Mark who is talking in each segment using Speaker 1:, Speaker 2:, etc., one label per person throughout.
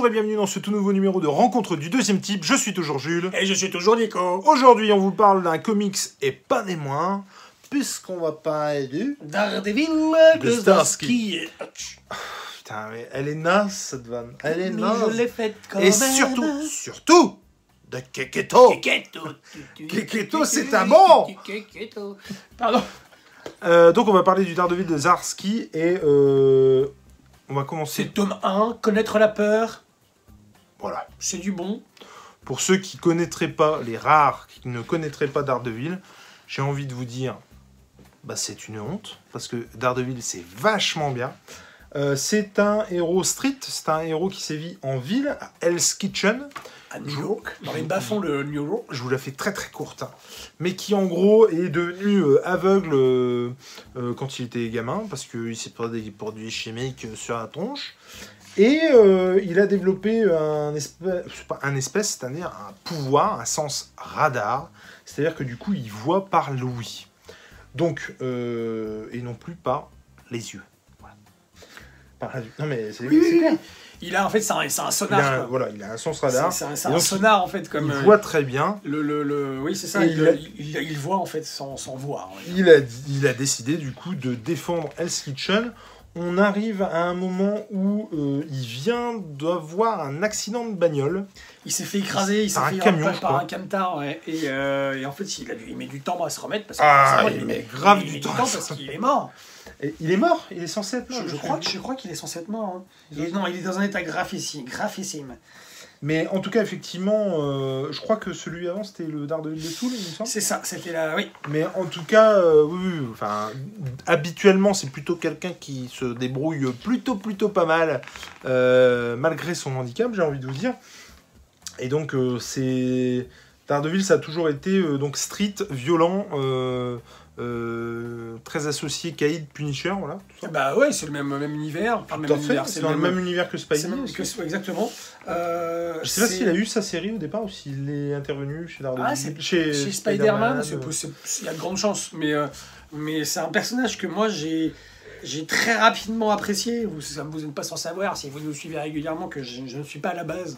Speaker 1: Bonjour et bienvenue dans ce tout nouveau numéro de Rencontre du deuxième type. Je suis toujours Jules.
Speaker 2: Et je suis toujours Nico.
Speaker 1: Aujourd'hui, on vous parle d'un comics et pas des moindres, puisqu'on va parler du.
Speaker 2: Daredevil
Speaker 1: De Starsky.
Speaker 2: Starsky.
Speaker 1: Putain, mais elle est naze cette vanne. Elle est
Speaker 2: Mais
Speaker 1: naze.
Speaker 2: je l'ai faite quand
Speaker 1: Et
Speaker 2: même.
Speaker 1: surtout, surtout, de Keketo.
Speaker 2: Keketo.
Speaker 1: Keketo, c'est un bon.
Speaker 2: Keketo. Pardon.
Speaker 1: Euh, donc, on va parler du Daredevil de Zarski et euh, on va commencer.
Speaker 2: C'est tome 1, connaître la peur,
Speaker 1: Voilà.
Speaker 2: c'est du bon.
Speaker 1: Pour ceux qui connaîtraient pas, les rares qui ne connaîtraient pas Daredevil, j'ai envie de vous dire, bah c'est une honte, parce que Daredevil c'est vachement bien. Euh, c'est un héros street, c'est un héros qui sévit en ville, à Hell's Kitchen.
Speaker 2: À New York, dans les bas-fonds de New York.
Speaker 1: Je vous la fais très très courte, hein. mais qui en gros est devenu euh, aveugle euh, quand il était gamin, parce qu'il s'est pris des produits chimiques sur la tronche. Et euh, il a développé un espèce, un c'est-à-dire un pouvoir, un sens radar, c'est-à-dire que du coup il voit par l'ouïe. Donc, euh, et non plus par les yeux. Voilà. Par la. Non mais c'est
Speaker 2: Oui,
Speaker 1: clair.
Speaker 2: Il a en fait, c'est un, un
Speaker 1: Il a,
Speaker 2: sonar.
Speaker 1: un-
Speaker 2: quoi.
Speaker 1: voilà, il a un sens radar.
Speaker 2: c'est un,
Speaker 1: donc,
Speaker 2: sonar en fait, comme.
Speaker 1: il
Speaker 2: euh,
Speaker 1: voit très bien.
Speaker 2: Le, le, le- oui, c'est ça. Il,
Speaker 1: il a-
Speaker 2: il, il voit en fait sans, sans voir.
Speaker 1: Il a, il a décidé du coup de défendre Hell's Kitchen. On arrive à un moment où euh, il vient d'avoir un accident de bagnole.
Speaker 2: Il s'est fait écraser, il s'est fait
Speaker 1: camion,
Speaker 2: par, un camtar, ouais. et, euh, et en fait, il, a dû, il met du temps à se remettre parce que
Speaker 1: Ah, il met grave
Speaker 2: il
Speaker 1: du temps
Speaker 2: parce qu'il est mort.
Speaker 1: Et il est mort, il est censé être mort.
Speaker 2: Je, crois, je qu'il est censé être mort. hein. Non, il est dans un état graphissime. graphissime.
Speaker 1: Mais en tout cas, effectivement, euh, je crois que celui avant c'était le Daredevil de Toul, il me semble.
Speaker 2: C'est ça, c'était la. Oui,
Speaker 1: Mais en tout cas, euh, oui, oui, enfin, habituellement, c'est plutôt quelqu'un qui se débrouille plutôt, plutôt pas mal, euh, malgré son handicap, j'ai envie de vous dire. Et donc, c'est. Daredevil, ça a toujours été donc street, violent, euh, très associé Caïd, Punisher, voilà. tout ça.
Speaker 2: bah ouais, c'est le même, même univers.
Speaker 1: Tout
Speaker 2: même univers,
Speaker 1: c'est dans le même univers que Spidey.
Speaker 2: que- exactement. Euh,
Speaker 1: Je sais pas s'il a eu sa série au départ ou s'il est intervenu chez Daredevil.
Speaker 2: Ah, c'est
Speaker 1: chez,
Speaker 2: Chez Spider-Man,
Speaker 1: euh.
Speaker 2: Il y a de grandes chances. Mais, euh, mais c'est un personnage que moi, j'ai. J'ai très rapidement apprécié, vous, ça vous n'êtes pas sans savoir si vous nous suivez régulièrement que je, je ne suis pas à la base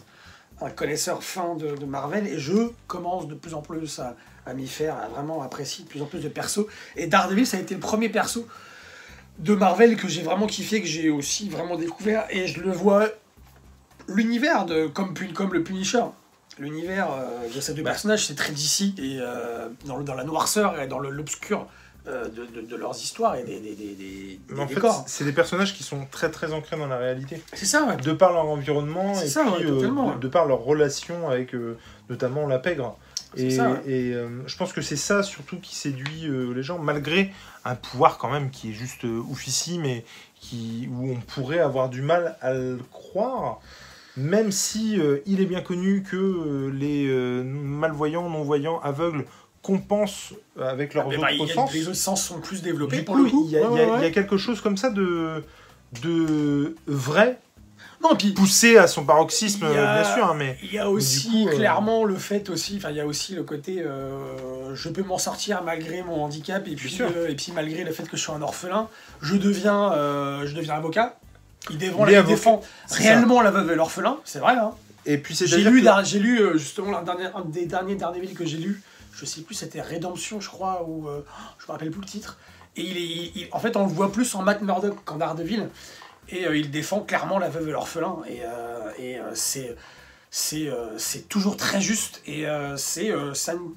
Speaker 2: un connaisseur fin de, de Marvel et je commence de plus en plus à, à m'y faire, à vraiment apprécier de plus en plus de persos. Et Daredevil, ça a été le premier perso de Marvel que j'ai vraiment kiffé, que j'ai aussi vraiment découvert et je le vois l'univers de comme, le Punisher. L'univers euh, de ces deux
Speaker 1: Bah.
Speaker 2: personnages, c'est très d'ici et euh, dans, le- dans la noirceur et dans l'obscur euh, de, de- de leurs histoires et des, des, des, des-
Speaker 1: Mais en fait,
Speaker 2: décors.
Speaker 1: c'est des personnages qui sont très très ancrés dans la réalité.
Speaker 2: C'est ça, ouais.
Speaker 1: De par leur environnement et
Speaker 2: ça,
Speaker 1: puis
Speaker 2: ouais,
Speaker 1: euh, de, de par leur relation avec euh, notamment la pègre. Et,
Speaker 2: ça, ouais.
Speaker 1: et, je pense que c'est ça surtout qui séduit les gens, malgré un pouvoir quand même qui est juste oufissime et qui, où on pourrait avoir du mal à le croire, même si euh, il est bien connu que euh, les euh, malvoyants, non-voyants, aveugles compensent avec leurs
Speaker 2: Mais bah,
Speaker 1: autres sens.
Speaker 2: les autres sens sont plus développés
Speaker 1: Du
Speaker 2: pour
Speaker 1: coup,
Speaker 2: le coup.
Speaker 1: il y, a-
Speaker 2: Ouais,
Speaker 1: il y a-
Speaker 2: ouais,
Speaker 1: il y a
Speaker 2: ouais.
Speaker 1: quelque chose comme ça de, de vrai,
Speaker 2: Non, puis
Speaker 1: poussé à son paroxysme,
Speaker 2: a-
Speaker 1: bien sûr, hein, mais
Speaker 2: il y a aussi
Speaker 1: coup, euh,
Speaker 2: clairement le fait aussi, enfin il y a aussi le côté euh, je peux m'en sortir malgré mon handicap et puis euh, et puis malgré le fait que je suis un orphelin, je deviens euh, je deviens avocat. Il défend,
Speaker 1: Il
Speaker 2: défend réellement la veuve et l'orphelin, c'est vrai. Hein.
Speaker 1: et puis c'est
Speaker 2: J'ai lu, j'ai lu euh, justement l'un des derniers Daredevil que j'ai lu, je sais plus, c'était Rédemption, je crois, ou euh, je me rappelle plus le titre. Et il est, il- il- en fait, on le voit plus en Matt Murdock qu'en Daredevil. Et euh, il défend clairement la veuve et l'orphelin. Et, euh, et euh, c'est. C'est euh, c'est toujours très juste et euh, c'est euh,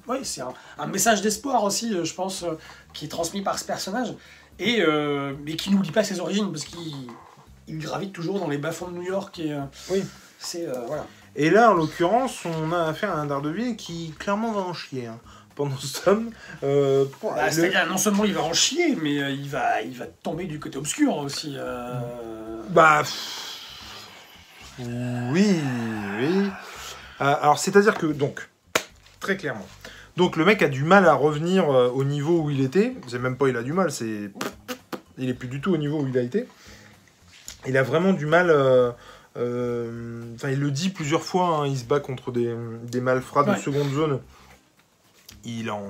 Speaker 2: ouais, un, un message d'espoir aussi, je pense, qui est transmis par ce personnage et mais qui n'oublie pas ses origines parce qu'il il gravite toujours dans les bas-fonds de New York et
Speaker 1: Oui.
Speaker 2: c'est voilà.
Speaker 1: Et là, en l'occurrence, on a affaire à un Daredevil qui clairement va en chier. hein, pendant ce tome. Euh, pour-
Speaker 2: Bah,
Speaker 1: le-
Speaker 2: C'est-à-dire, non seulement il va en chier, mais euh, il, va, il va tomber du côté obscur aussi. euh.
Speaker 1: Bah. Oui, oui. Alors, c'est-à-dire que, donc, très clairement. Donc, le mec a du mal à revenir au niveau où il était. C'est même pas il a du mal, c'est. Il est plus du tout au niveau où il a été. Il a vraiment du mal. Euh, Enfin, il le dit plusieurs fois, hein, il se bat contre des, des malfrats de
Speaker 2: Ouais.
Speaker 1: seconde zone. Il en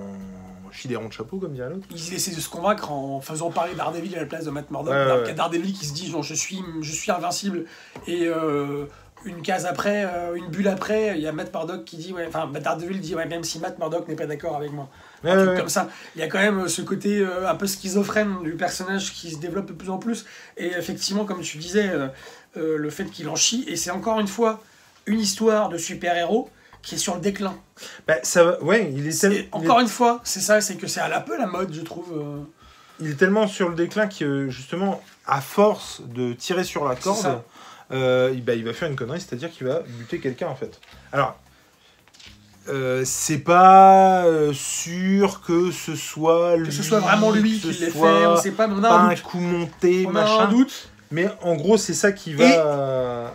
Speaker 1: chie des ronds de chapeau, comme dirait l'autre.
Speaker 2: Il essaie de se convaincre en faisant parler Daredevil à la place de Matt Murdock.
Speaker 1: Ouais, ouais.
Speaker 2: qu'il y a Daredevil qui se dit genre, je, suis, je suis invincible et, euh, une case après, euh, une bulle après, il y a Matt Murdock qui dit, ouais, enfin, Daredevil dit, ouais, même si Matt Murdock n'est pas d'accord avec moi.
Speaker 1: Ouais,
Speaker 2: Un truc
Speaker 1: ouais, ouais.
Speaker 2: comme ça. Il y a quand même ce côté euh, un peu schizophrène du personnage qui se développe de plus en plus. Et effectivement, comme tu disais, euh, le fait qu'il en chie, et c'est encore une fois une histoire de super-héros qui est sur le déclin.
Speaker 1: Bah, ça va- ouais, il est, tel- il est-
Speaker 2: encore une fois, c'est ça, c'est que c'est à la peu la mode, je trouve. euh,
Speaker 1: il est tellement sur le déclin que justement, à force de tirer sur la corde, euh, il, bah, il va faire une connerie, c'est-à-dire qu'il va buter quelqu'un en fait. Alors, euh, c'est pas sûr que ce soit lui,
Speaker 2: que ce soit vraiment lui qui l'ait fait, on sait pas, mais on a
Speaker 1: pas
Speaker 2: un
Speaker 1: un
Speaker 2: doute.
Speaker 1: coup monté,
Speaker 2: On a
Speaker 1: machin.
Speaker 2: un doute.
Speaker 1: Mais en gros, c'est ça qui va.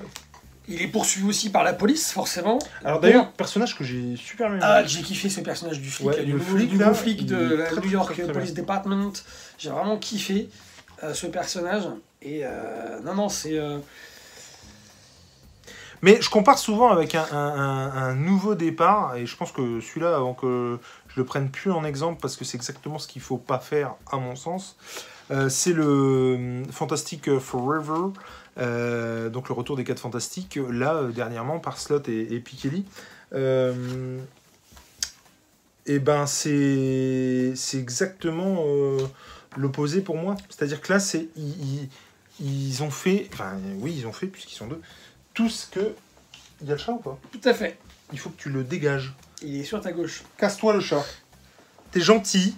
Speaker 2: Il est poursuivi aussi par la police, forcément.
Speaker 1: Alors d'ailleurs, personnage que j'ai super bien.
Speaker 2: Ah,
Speaker 1: aimé.
Speaker 2: j'ai kiffé ce personnage du flic,
Speaker 1: Ouais,
Speaker 2: du
Speaker 1: le flic,
Speaker 2: du
Speaker 1: là,
Speaker 2: flic de la
Speaker 1: très,
Speaker 2: New York
Speaker 1: très, très
Speaker 2: Police Department. J'ai vraiment kiffé euh, ce personnage. Et euh, non, non, c'est. euh,
Speaker 1: Mais je compare souvent avec un, un- un- un nouveau départ, et je pense que celui-là, avant que je le prenne plus en exemple, parce que c'est exactement ce qu'il faut pas faire, à mon sens, euh, c'est le euh, Fantastic Forever, euh, donc le retour des 4 Fantastiques, là, euh, dernièrement, par Slot et, et Piketty. Euh, et ben, c'est c'est exactement l'opposé pour moi. C'est-à-dire que là, c'est ils, ils- ils ont fait, enfin, oui, ils ont fait, puisqu'ils sont deux, tout ce que. Il y a le chat ou pas?
Speaker 2: Tout à fait.
Speaker 1: Il faut que tu le dégages.
Speaker 2: Il est sur ta gauche.
Speaker 1: Casse-toi le chat. T'es gentil,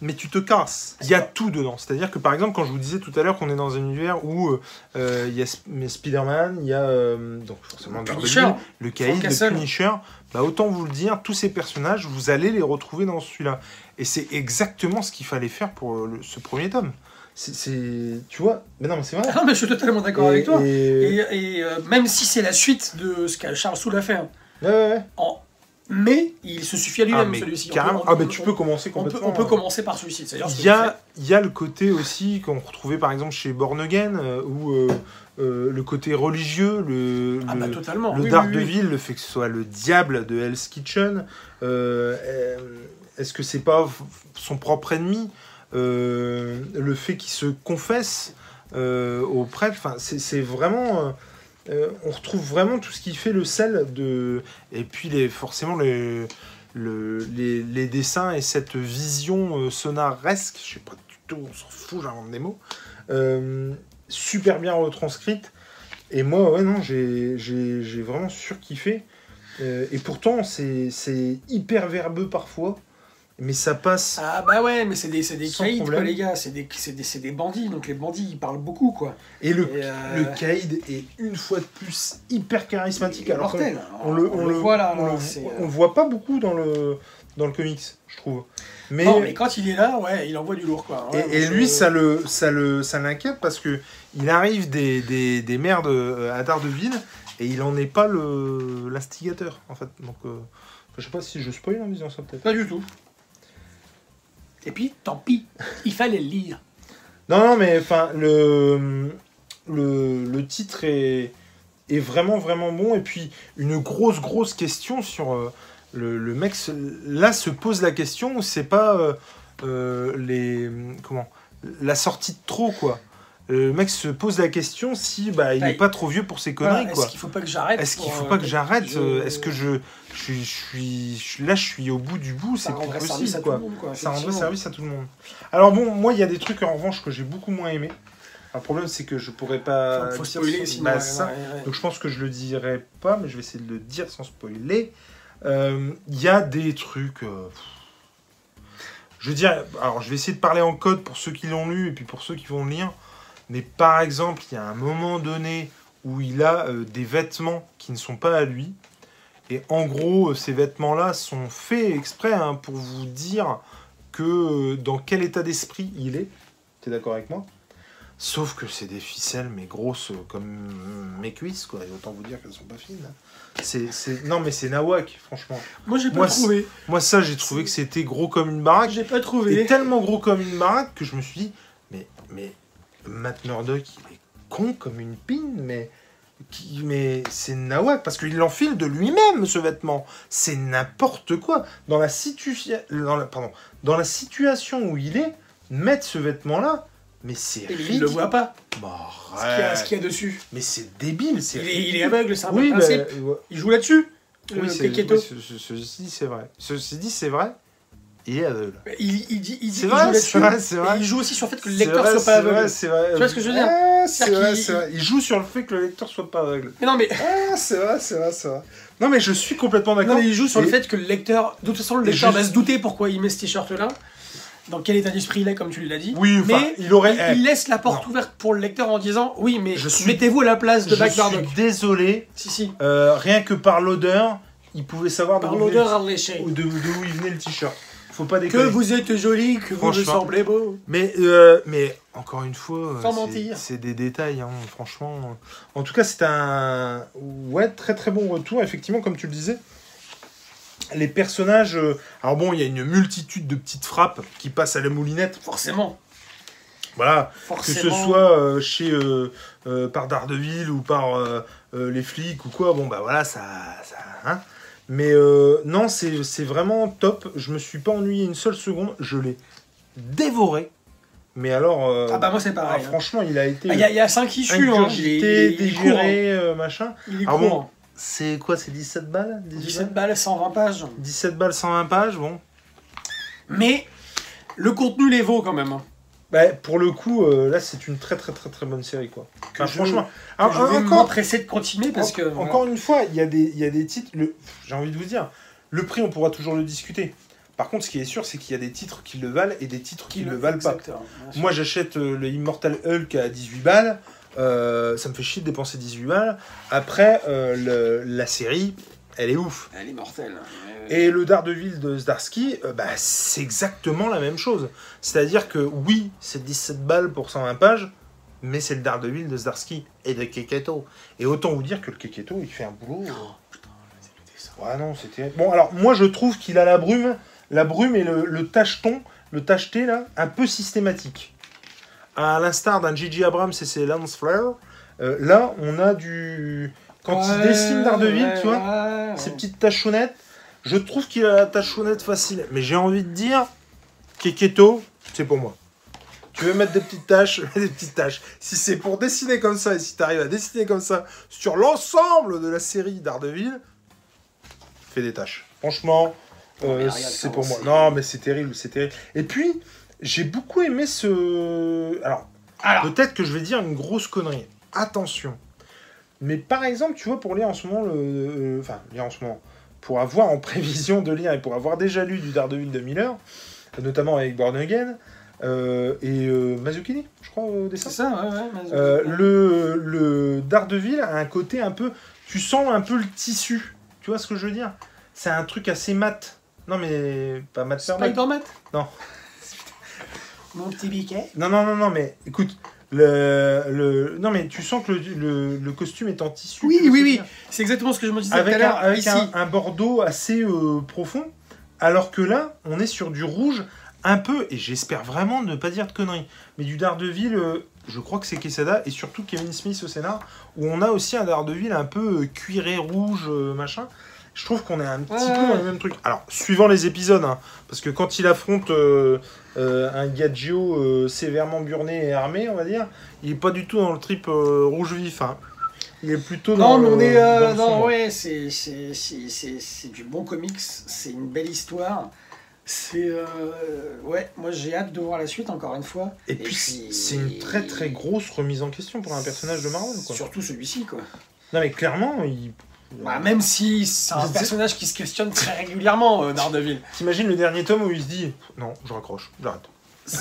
Speaker 1: mais tu te casses. Il y a tout dedans. C'est-à-dire que par exemple, quand je vous disais tout à l'heure qu'on est dans un univers où euh, euh, il y a Sp- Spider-Man, il y a euh, donc forcément
Speaker 2: Punisher.
Speaker 1: Daredevil, le Caïd, le. Punisher, bah autant vous le dire, tous ces personnages, vous allez les retrouver dans celui-là. Et c'est exactement ce qu'il fallait faire pour le- ce premier tome. C'est, tu vois, mais non, mais c'est vrai.
Speaker 2: Ah, mais je suis totalement d'accord avec toi.
Speaker 1: et-
Speaker 2: Et, et, euh, même si c'est la suite de ce qu'a Charles Soule a fait, hein,
Speaker 1: Ouais, ouais, ouais.
Speaker 2: en... mais il se suffit à
Speaker 1: Ah,
Speaker 2: lui-même
Speaker 1: mais
Speaker 2: celui-ci. On
Speaker 1: carrément.
Speaker 2: peut-
Speaker 1: Ah,
Speaker 2: on
Speaker 1: mais
Speaker 2: peut-
Speaker 1: tu peux commencer
Speaker 2: on peut,
Speaker 1: complètement.
Speaker 2: on peut
Speaker 1: hein.
Speaker 2: commencer par celui-ci.
Speaker 1: Il y, a, y a le côté aussi qu'on retrouvait par exemple chez Born Again, euh, où euh, euh, le côté religieux, le.
Speaker 2: Ah,
Speaker 1: le,
Speaker 2: bah totalement.
Speaker 1: le
Speaker 2: oui, oui, oui.
Speaker 1: le fait que ce soit le diable de Hell's Kitchen, est-ce que c'est pas son propre ennemi Le fait qu'il se confesse au prêtre, c'est vraiment. Euh, on retrouve vraiment tout ce qui fait le sel de. Et puis forcément les, le- les, dessins et cette vision euh, sonaresque, je sais pas du tout, on s'en fout, j'invente des mots, euh, super bien retranscrite. Et moi, ouais, non, j'ai vraiment surkiffé. Et pourtant, c'est hyper verbeux parfois, mais ça passe.
Speaker 2: Ah bah ouais, mais c'est des, des caïds, quoi, les gars. C'est des, c'est des, des bandits, donc les bandits, ils parlent beaucoup, quoi.
Speaker 1: Et le,
Speaker 2: Et, euh,
Speaker 1: le Kaïd est une fois de plus hyper charismatique. Alors
Speaker 2: mortel.
Speaker 1: on le, on, le,
Speaker 2: voit là.
Speaker 1: on
Speaker 2: là,
Speaker 1: le-
Speaker 2: euh,
Speaker 1: on le voit pas beaucoup dans le, dans le comics, je trouve. Mais,
Speaker 2: Non, mais quand il est là, ouais, il envoie du lourd, quoi.
Speaker 1: et,
Speaker 2: Ouais,
Speaker 1: et
Speaker 2: moi,
Speaker 1: lui,
Speaker 2: je-
Speaker 1: ça le, ça le, ça l'inquiète parce que il arrive des, des, des merdes euh, à Daredevil et il en est pas le l'instigateur en fait. Donc, euh, je sais pas si je spoil en disant ça peut-être.
Speaker 2: Pas du tout. Et puis, tant pis, il fallait le lire.
Speaker 1: Non, non, mais enfin, le, le, le titre est, vraiment, vraiment bon. Et puis, une grosse, grosse question sur euh, le, le mec. là, se pose la question c'est pas euh, euh, les. Comment La sortie de trop, quoi. Le mec se pose la question si bah, il
Speaker 2: Bah,
Speaker 1: est pas trop vieux pour ses conneries,
Speaker 2: Voilà. Est-ce qu'il faut pas que j'arrête
Speaker 1: Est-ce qu'il faut
Speaker 2: euh,
Speaker 1: pas que j'arrête
Speaker 2: je-
Speaker 1: euh, Est-ce que je, je, suis, je, suis, je- Là, je suis au bout du bout,
Speaker 2: Ça
Speaker 1: c'est plus possible,
Speaker 2: à tout
Speaker 1: quoi.
Speaker 2: le monde, quoi.
Speaker 1: Ça rendrait service à tout le monde. Alors bon, moi, il y a des trucs en revanche que j'ai beaucoup moins aimé. Le problème, c'est que je pourrais pas.
Speaker 2: Faut, faut spoiler, sinon.
Speaker 1: bah,
Speaker 2: ouais,
Speaker 1: ça.
Speaker 2: ouais, ouais.
Speaker 1: Donc je pense que je le dirai pas, mais je vais essayer de le dire sans spoiler. Euh, Il y a des trucs. euh, Je veux dire, alors je vais essayer de parler en code pour ceux qui l'ont lu et puis pour ceux qui vont le lire. Mais par exemple, il y a un moment donné où il a euh, des vêtements qui ne sont pas à lui. Et en gros, euh, ces vêtements-là sont faits exprès hein, pour vous dire que euh, dans quel état d'esprit il est. T'es d'accord avec moi? Sauf que c'est des ficelles, mais grosses comme mes cuisses, quoi. Et autant vous dire qu'elles sont pas fines. C'est, c'est... Non, mais c'est nawak, franchement.
Speaker 2: Moi, j'ai pas
Speaker 1: Moi,
Speaker 2: trouvé.
Speaker 1: Moi, ça, j'ai trouvé que c'était gros comme une baraque.
Speaker 2: J'ai pas
Speaker 1: Et
Speaker 2: trouvé.
Speaker 1: tellement gros comme une baraque que je me suis dit, mais, mais Matt Murdock, il est con comme une pine, mais, qui, mais c'est nawak, parce qu'il l'enfile de lui-même, ce vêtement. C'est n'importe quoi. Dans la, dans, la, pardon, dans la situation où il est, mettre ce vêtement-là, mais c'est
Speaker 2: il le voit pas.
Speaker 1: Bah,
Speaker 2: ce qu'il y, a- y dessus.
Speaker 1: Mais c'est débile, c'est.
Speaker 2: Il est, il est aveugle, c'est un
Speaker 1: Oui, bah,
Speaker 2: principe. Il joue là-dessus,
Speaker 1: oui,
Speaker 2: le
Speaker 1: c'est-
Speaker 2: Keketo.
Speaker 1: oui, ce- ce- ceci dit, c'est vrai. Ceci dit, c'est vrai. Il est aveugle.
Speaker 2: Il, il dit, il
Speaker 1: C'est vrai,
Speaker 2: joue
Speaker 1: c'est
Speaker 2: là-dessus.
Speaker 1: vrai, c'est
Speaker 2: Et
Speaker 1: vrai.
Speaker 2: il joue aussi sur le fait que le lecteur
Speaker 1: vrai,
Speaker 2: soit pas
Speaker 1: vrai,
Speaker 2: aveugle.
Speaker 1: C'est vrai.
Speaker 2: Tu vois ce que je veux dire
Speaker 1: Ah, c'est vrai, c'est vrai. Il joue sur le fait que le lecteur soit pas aveugle.
Speaker 2: Mais non, mais,
Speaker 1: Ah, c'est vrai, c'est vrai, c'est vrai. Non, mais je suis complètement
Speaker 2: non,
Speaker 1: d'accord.
Speaker 2: mais il joue sur le fait que le lecteur. De toute façon, le lecteur va se douter pourquoi il met ce t-shirt-là. Dans quel état d'esprit il est, comme tu l'as dit.
Speaker 1: Oui, enfin,
Speaker 2: mais
Speaker 1: il aurait.
Speaker 2: il, il laisse la porte
Speaker 1: non.
Speaker 2: ouverte pour le lecteur en disant Oui, mais
Speaker 1: Je suis-
Speaker 2: mettez-vous à la place de
Speaker 1: je
Speaker 2: Mac
Speaker 1: suis désolé.
Speaker 2: Si, si.
Speaker 1: euh, rien que par l'odeur, il pouvait savoir
Speaker 2: Par
Speaker 1: d'où il venait le t-shirt. Faut pas
Speaker 2: Que
Speaker 1: déconner.
Speaker 2: vous êtes joli, que vous me semblez beau.
Speaker 1: Mais, euh, mais encore une fois,
Speaker 2: Sans
Speaker 1: c'est-
Speaker 2: mentir.
Speaker 1: c'est des détails, hein, franchement. En tout cas, c'est un ouais, très très bon retour, effectivement, comme tu le disais. Les personnages. euh, Alors bon, il y a une multitude de petites frappes qui passent à la moulinette.
Speaker 2: Forcément.
Speaker 1: Voilà, que ce soit euh, chez euh, euh, par Daredevil ou par euh, euh, les flics ou quoi, bon bah voilà, ça. ça hein. Mais euh, non, c'est vraiment top. Je me suis pas ennuyé une seule seconde. Je l'ai dévoré. Mais alors. euh,
Speaker 2: Ah bah moi c'est
Speaker 1: ah,
Speaker 2: pareil. hein.
Speaker 1: franchement, il a été
Speaker 2: Ah, Il y, a- il y a 5 issues. Hein. Hein.
Speaker 1: digéré, euh, machin.
Speaker 2: Il est
Speaker 1: Ah bon
Speaker 2: hein.
Speaker 1: C'est quoi C'est 17 balles 18
Speaker 2: 17 balles, 120 pages.
Speaker 1: 17 balles, 120 pages, bon.
Speaker 2: Mais le contenu les vaut quand même.
Speaker 1: Bah, pour le coup, euh, là, c'est une très très très très bonne série, quoi.
Speaker 2: Que
Speaker 1: Enfin,
Speaker 2: je-
Speaker 1: franchement.
Speaker 2: Que
Speaker 1: Alors,
Speaker 2: je vais
Speaker 1: encore,
Speaker 2: de continuer parce que. Voilà.
Speaker 1: Encore une fois, il y, a des- il y a des titres. J'ai envie de vous dire, le prix, on pourra toujours le discuter. Par contre, ce qui est sûr, c'est qu'il y a des titres qui le valent et des titres qui ne le valent pas. Moi, j'achète euh, le Immortal Hulk à 18 balles. euh, ça me fait chier de dépenser 18 balles. Après, le- la série, elle est ouf.
Speaker 2: Elle est mortelle.
Speaker 1: Et le Daredevil de Zdarsky, euh, bah, c'est exactement la même chose. C'est-à-dire que oui, c'est 17 balles pour 120 pages, mais c'est le Daredevil de Zdarsky et de Keketo. Et autant vous dire que le Keketo, il fait un boulot. euh,
Speaker 2: Oh, putain, ça.
Speaker 1: Ouais, non, c'était. Bon, alors, moi, je trouve qu'il a la brume, la brume et le, le tacheton, le tacheté, là, un peu systématique. À l'instar d'un Gigi Abrams et ses Lance Flare, euh, là, on a du. Quand il dessine Daredevil,
Speaker 2: ouais,
Speaker 1: tu vois,
Speaker 2: ouais, ouais.
Speaker 1: petites tachonnettes, je trouve qu'il a la tachonnette facile. Mais j'ai envie de dire, Keketo, c'est pour moi. Tu veux mettre des petites taches, mets des petites taches. Si c'est pour dessiner comme ça, et si tu arrives à dessiner comme ça sur l'ensemble de la série Daredevil, fais des tâches. Franchement, euh, c'est pour moi. Non, mais c'est terrible, c'est terrible. Et puis, j'ai beaucoup aimé ce. Alors,
Speaker 2: Alors,
Speaker 1: Peut-être que je vais dire une grosse connerie. Attention. Mais par exemple, tu vois, pour lire en ce moment, le... euh, enfin, lire en ce moment, pour avoir en prévision de lire et pour avoir déjà lu du Daredevil de Miller, notamment avec Born Again, euh, et euh, Mazzucchelli, je crois, au dessin.
Speaker 2: c'est ça, ouais, ouais.
Speaker 1: Euh, le, le Daredevil a un côté un peu... Tu sens un peu le tissu. Tu vois ce que je veux dire? C'est un truc assez mat. Non, mais pas mat Murdock.
Speaker 2: Spider-Man?
Speaker 1: Non.
Speaker 2: Mon petit biquet
Speaker 1: Non, non, non, non, mais écoute, le, le... non, mais tu sens que le, le, le costume est en tissu.
Speaker 2: Oui, oui, oui. C'est exactement ce que je me disais tout
Speaker 1: Avec,
Speaker 2: à
Speaker 1: un,
Speaker 2: l'heure.
Speaker 1: avec
Speaker 2: Ici.
Speaker 1: un, un bordeaux assez euh, profond, alors que là, on est sur du rouge un peu, et j'espère vraiment ne pas dire de conneries, mais du Daredevil, euh, je crois que c'est Quesada, et surtout Kevin Smith au scénar, où on a aussi un Daredevil un peu euh, cuiré rouge, machin. Je trouve qu'on est un petit
Speaker 2: Ouais,
Speaker 1: peu dans le même truc. Alors, suivant les épisodes, hein, parce que quand il affronte euh, euh, un Gadgio euh, sévèrement burné et armé, on va dire, il est pas du tout dans le trip rouge vif. hein. Il est plutôt dans
Speaker 2: Non, mais
Speaker 1: le-
Speaker 2: on est.
Speaker 1: dans le
Speaker 2: non, ouais, c'est c'est- c'est- c'est- c'est du bon comics, c'est une belle histoire. C'est. ouais, moi j'ai hâte de voir la suite encore une fois.
Speaker 1: Et, puis, c'est une très très grosse remise en question pour un personnage de Marvel. Quoi.
Speaker 2: Surtout celui-ci, quoi.
Speaker 1: Non mais clairement, il...
Speaker 2: Bah, même si c'est un personnage qui se questionne très régulièrement, euh, Daredevil.
Speaker 1: t'imagines le dernier tome où il se dit non, je raccroche, j'arrête.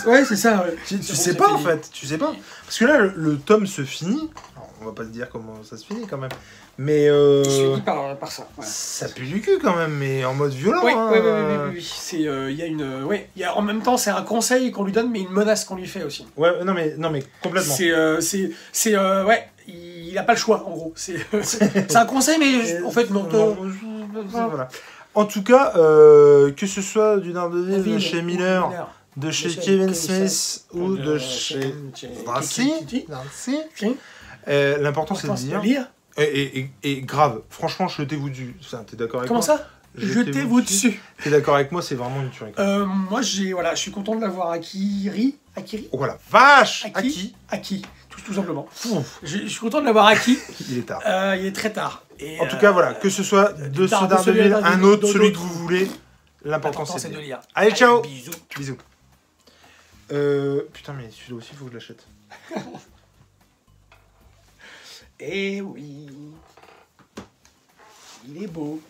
Speaker 2: Ouais, c'est ça, ouais.
Speaker 1: Tu, tu
Speaker 2: C'est bon,
Speaker 1: sais
Speaker 2: c'est
Speaker 1: pas en
Speaker 2: fini.
Speaker 1: fait, tu sais pas. Parce que là, le, le tome se finit. Alors, on va pas te dire comment ça se finit quand même. Mais euh,
Speaker 2: Je suis dit par, par ça. ouais.
Speaker 1: ça pue du cul quand même, mais en mode violent.
Speaker 2: Oui,
Speaker 1: hein.
Speaker 2: oui, oui, oui, oui, oui. C'est, euh, il y a une, euh, ouais, il y a, en même temps, c'est un conseil qu'on lui donne, mais une menace qu'on lui fait aussi.
Speaker 1: Ouais, non mais non mais complètement.
Speaker 2: C'est, euh, c'est, c'est, euh, ouais, il a pas le choix, en gros. C'est, un conseil, mais en fait, non. Euh,
Speaker 1: voilà. En tout cas, euh, que ce soit du Daredevil de chez Miller,
Speaker 2: Miller,
Speaker 1: de chez Kevin Smith ou de
Speaker 2: euh,
Speaker 1: chez euh, l'important c'est de dire.
Speaker 2: lire.
Speaker 1: Et, et- et- et grave, franchement, jetez-vous dessus. Enfin, T'es d'accord avec
Speaker 2: Comment
Speaker 1: moi?
Speaker 2: ça? Jetez-vous dessus.
Speaker 1: T'es d'accord avec moi, c'est vraiment une tuerie.
Speaker 2: Euh, moi, j'ai, voilà, je suis content de l'avoir Akiri. Akiri?
Speaker 1: Oh la vache
Speaker 2: Aki.
Speaker 1: Aki
Speaker 2: Aki. Tout, tout simplement. Je, je suis content de l'avoir acquis.
Speaker 1: il est tard.
Speaker 2: Euh, il est très tard. Et,
Speaker 1: En tout
Speaker 2: euh,
Speaker 1: cas, voilà, que ce soit de ce
Speaker 2: tard de celui
Speaker 1: Daredevil, un autre, celui que vous voulez, l'important c'est de
Speaker 2: lire.
Speaker 1: Allez, ciao
Speaker 2: Bisous.
Speaker 1: Bisous. Euh, putain, mais celui-là aussi, il faut que je l'achète.
Speaker 2: Eh oui. Il est beau.